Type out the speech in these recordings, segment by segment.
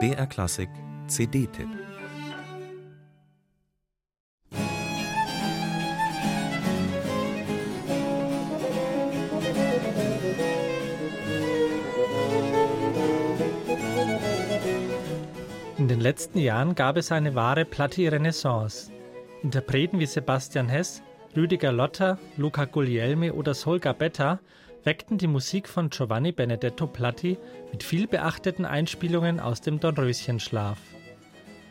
BR Klassik CD-Tipp In den letzten Jahren gab es eine wahre Platti-Renaissance. Interpreten wie Sebastian Hess, Rüdiger Lotter, Luca Guglielmi oder Sol Gabetta weckten die Musik von Giovanni Benedetto Platti mit viel beachteten Einspielungen aus dem Dornröschenschlaf.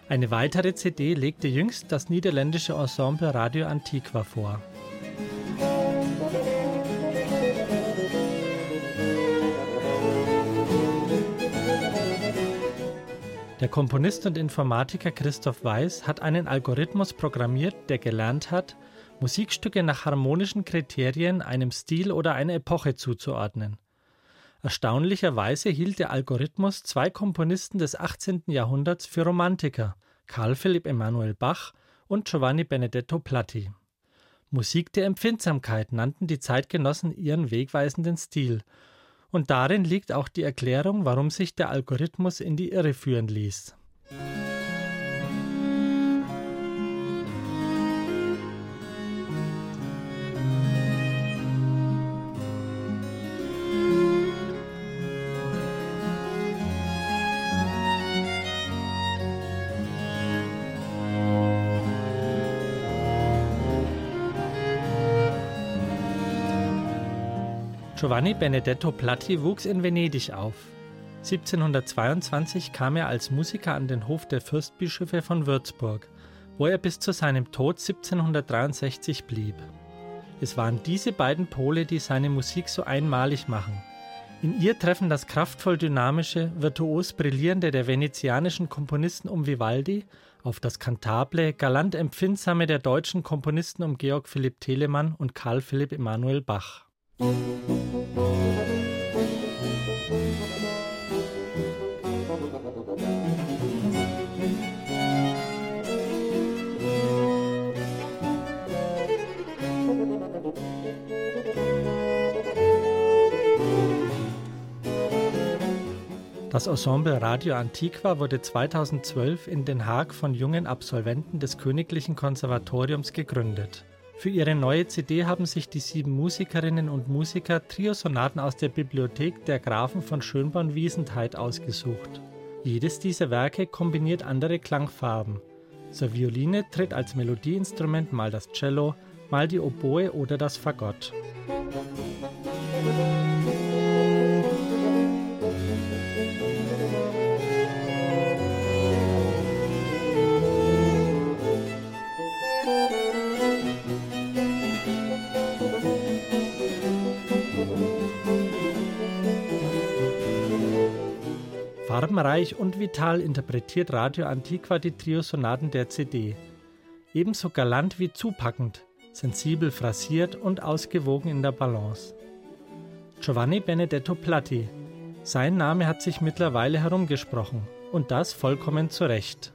Eine weitere CD legte jüngst das niederländische Ensemble Radio Antiqua vor. Der Komponist und Informatiker Christoph Weiß hat einen Algorithmus programmiert, der gelernt hat, Musikstücke nach harmonischen Kriterien einem Stil oder einer Epoche zuzuordnen. Erstaunlicherweise hielt der Algorithmus zwei Komponisten des 18. Jahrhunderts für Romantiker, Karl Philipp Emanuel Bach und Giovanni Benedetto Platti. Musik der Empfindsamkeit nannten die Zeitgenossen ihren wegweisenden Stil und darin liegt auch die Erklärung, warum sich der Algorithmus in die Irre führen ließ. Giovanni Benedetto Platti wuchs in Venedig auf. 1722 kam er als Musiker an den Hof der Fürstbischöfe von Würzburg, wo er bis zu seinem Tod 1763 blieb. Es waren diese beiden Pole, die seine Musik so einmalig machen. In ihr treffen das kraftvoll dynamische, virtuos brillierende der venezianischen Komponisten um Vivaldi auf das kantable, galant empfindsame der deutschen Komponisten um Georg Philipp Telemann und Karl Philipp Emanuel Bach. Das Ensemble Radio Antiqua wurde 2012 in Den Haag von jungen Absolventen des Königlichen Konservatoriums gegründet. Für ihre neue CD haben sich die sieben Musikerinnen und Musiker Triosonaten aus der Bibliothek der Grafen von Schönborn-Wiesentheit ausgesucht. Jedes dieser Werke kombiniert andere Klangfarben. Zur Violine tritt als Melodieinstrument mal das Cello, mal die Oboe oder das Fagott. Farbenreich und vital interpretiert Radio Antiqua die Triosonaten der CD. Ebenso galant wie zupackend, sensibel phrasiert und ausgewogen in der Balance. Giovanni Benedetto Platti. Sein Name hat sich mittlerweile herumgesprochen und das vollkommen zu Recht.